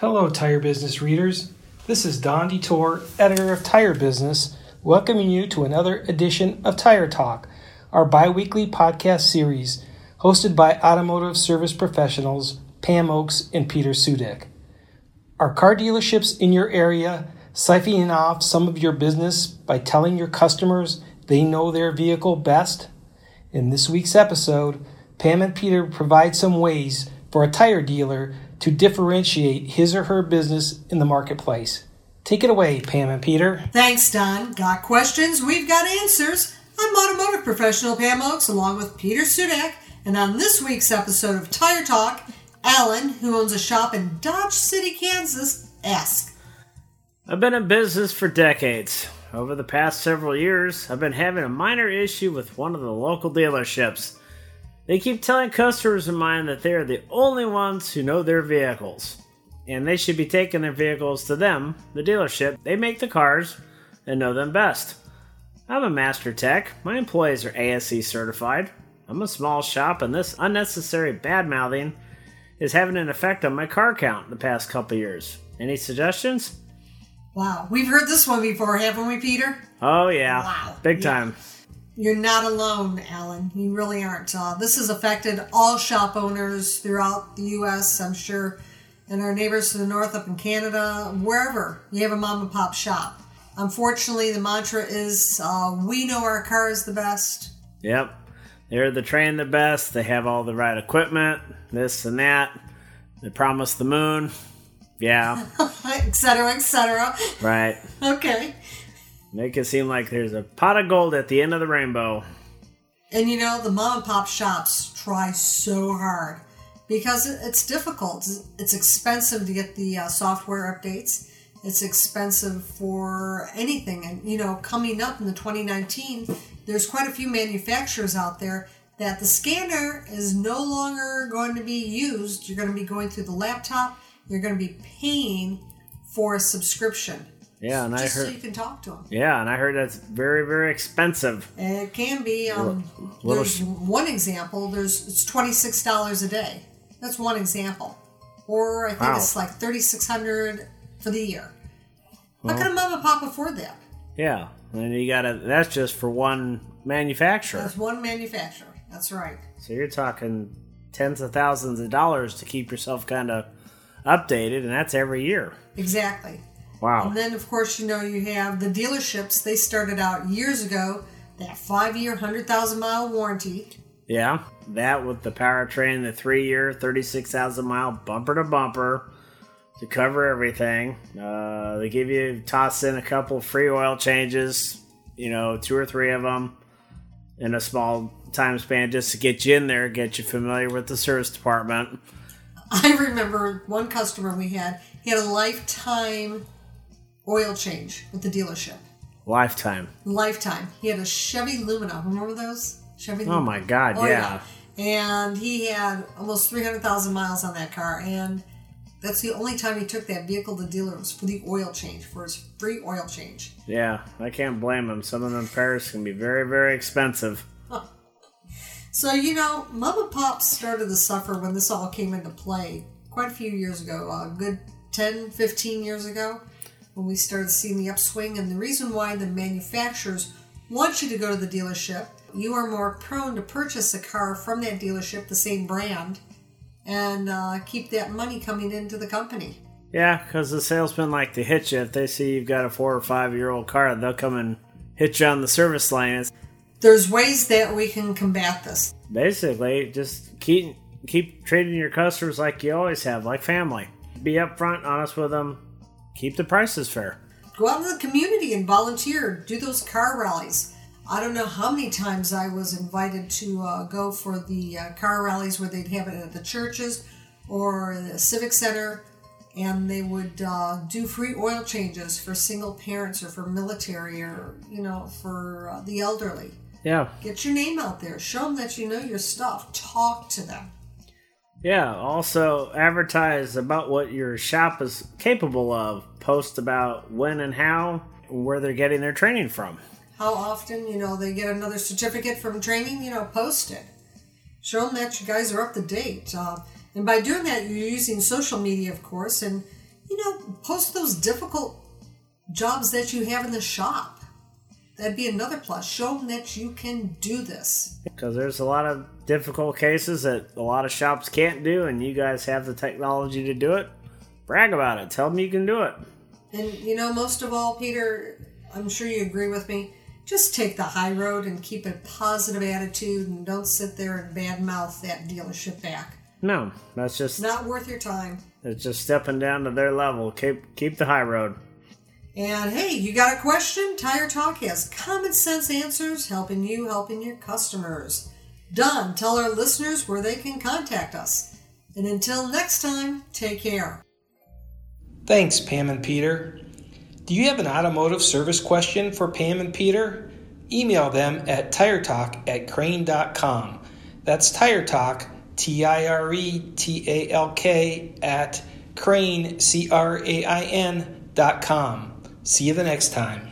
Hello, tire business readers. This is Don Detore, editor of Tire Business, welcoming you to another edition of Tire Talk, our bi weekly podcast series hosted by automotive service professionals Pam Oakes and Peter Sudek. Are car dealerships in your area siphoning off some of your business by telling your customers they know their vehicle best? In this week's episode, Pam and Peter provide some ways for a tire dealer to differentiate his or her business in the marketplace. Take it away, Pam and Peter. Thanks, Don. Got questions? We've got answers. I'm automotive professional Pam Oakes along with Peter Sudek, and on this week's episode of Tire Talk, Alan, who owns a shop in Dodge City, Kansas, asks. I've been in business for decades. Over the past several years, I've been having a minor issue with one of the local dealerships. They keep telling customers of mine that they are the only ones who know their vehicles, and they should be taking their vehicles to them, the dealership. They make the cars and know them best. I'm a master tech. My employees are ASE certified. I'm a small shop, and this unnecessary bad mouthing is having an effect on my car count the past couple years. Any suggestions? Wow, we've heard this one before, haven't we, Peter? Oh, yeah. Wow. Big Yeah. time. You're not alone, Alan. You really aren't. Uh, this has affected all shop owners throughout the U.S., I'm sure, and our neighbors to the north up in Canada, wherever you have a mom and pop shop. Unfortunately, the mantra is uh, we know our cars the best. Yep. They're the train the best. They have all the right equipment, this and that. They promise the moon. Yeah, et cetera, et cetera. right. Okay. Make it seem like there's a pot of gold at the end of the rainbow. And you know, the mom and pop shops try so hard because it's difficult. It's expensive to get the uh, software updates. It's expensive for anything. And, you know, coming up in the 2019, there's quite a few manufacturers out there that the scanner is no longer going to be used. You're going to be going through the laptop. You're going to be paying for a subscription. Yeah, and I just so heard. you can talk to them. Yeah, and I heard that's very, very expensive. It can be. Um, there's one example. There's it's twenty six dollars a day. That's one example. Or I think Wow. it's like thirty six hundred for the year. How can a mom and pop afford that? Yeah, and you gotta. That's just for one manufacturer. That's one manufacturer. That's right. So you're talking tens of thousands of dollars to keep yourself kind of updated, and that's every year. Exactly. Wow. And then of course you know you have the dealerships. They started out years ago. That five year, hundred thousand mile warranty. Yeah, that with the powertrain, the three year, 36,000 mile bumper to bumper to cover everything. Uh, they give you, toss in a couple free oil changes, you know, two or three of them in a small time span just to get you in there, get you familiar with the service department. I remember one customer we had. He had a lifetime oil change with the dealership. Lifetime. lifetime. He had a Chevy Lumina. Remember those? Chevy Oh my God, Oh, yeah. And he had almost 300,000 miles on that car. And that's the only time he took that vehicle to the dealer was for the oil change, for his free oil change. Yeah, I can't blame him. Some of them repairs can be very, very expensive. So, you know, Mom and Pop started to suffer when this all came into play quite a few years ago, a good 10, 15 years ago, when we started seeing the upswing. And the reason why the manufacturers want you to go to the dealership, you are more prone to purchase a car from that dealership, the same brand, and uh, keep that money coming into the company. Yeah, because the salesmen like to hit you. If they see you've got a four or five year old car, they'll come and hit you on the service. It's There's ways that we can combat this. basically just keep keep treating your customers like you always have, like family. Be upfront, honest with them. Keep the prices fair. go out into the community and volunteer. Do those car rallies. I don't know how many times i was invited to uh, go for the uh, car rallies where they'd have it at the churches or the civic center and they would uh, do free oil changes for single parents or for military or you know for uh, the elderly. Yeah, get your name out there. Show them that you know your stuff. Talk to them yeah. Also, advertise about what your shop is capable of. Post about when and how, where they're getting their training from. how often you know they get another certificate from training you know post it show them that you guys are up to date uh, and by doing that you're using social media of course and you know, post those difficult jobs that you have in the shop. That'd be another plus. Show them that you can do this. Because there's a lot of difficult cases that a lot of shops can't do, and you guys have the technology to do it. Brag about it. Tell them you can do it. And you know, most of all, Peter, I'm sure you agree with me. Just take the high road and keep a positive attitude and don't sit there and badmouth that dealership back. No, that's just Not worth your time. it's just stepping down to their level. Keep keep the high road. And hey, you got a question? Tire Talk has common sense answers helping you, helping your customers. Don, tell our listeners where they can contact us. And until next time, take care. Thanks, Pam and Peter. Do you have an automotive service question for Pam and Peter? Email them at tiretalk at crain.com. That's Tire Talk, T I R E T A L K, at Crain, C R A I N dot com. See you the next time.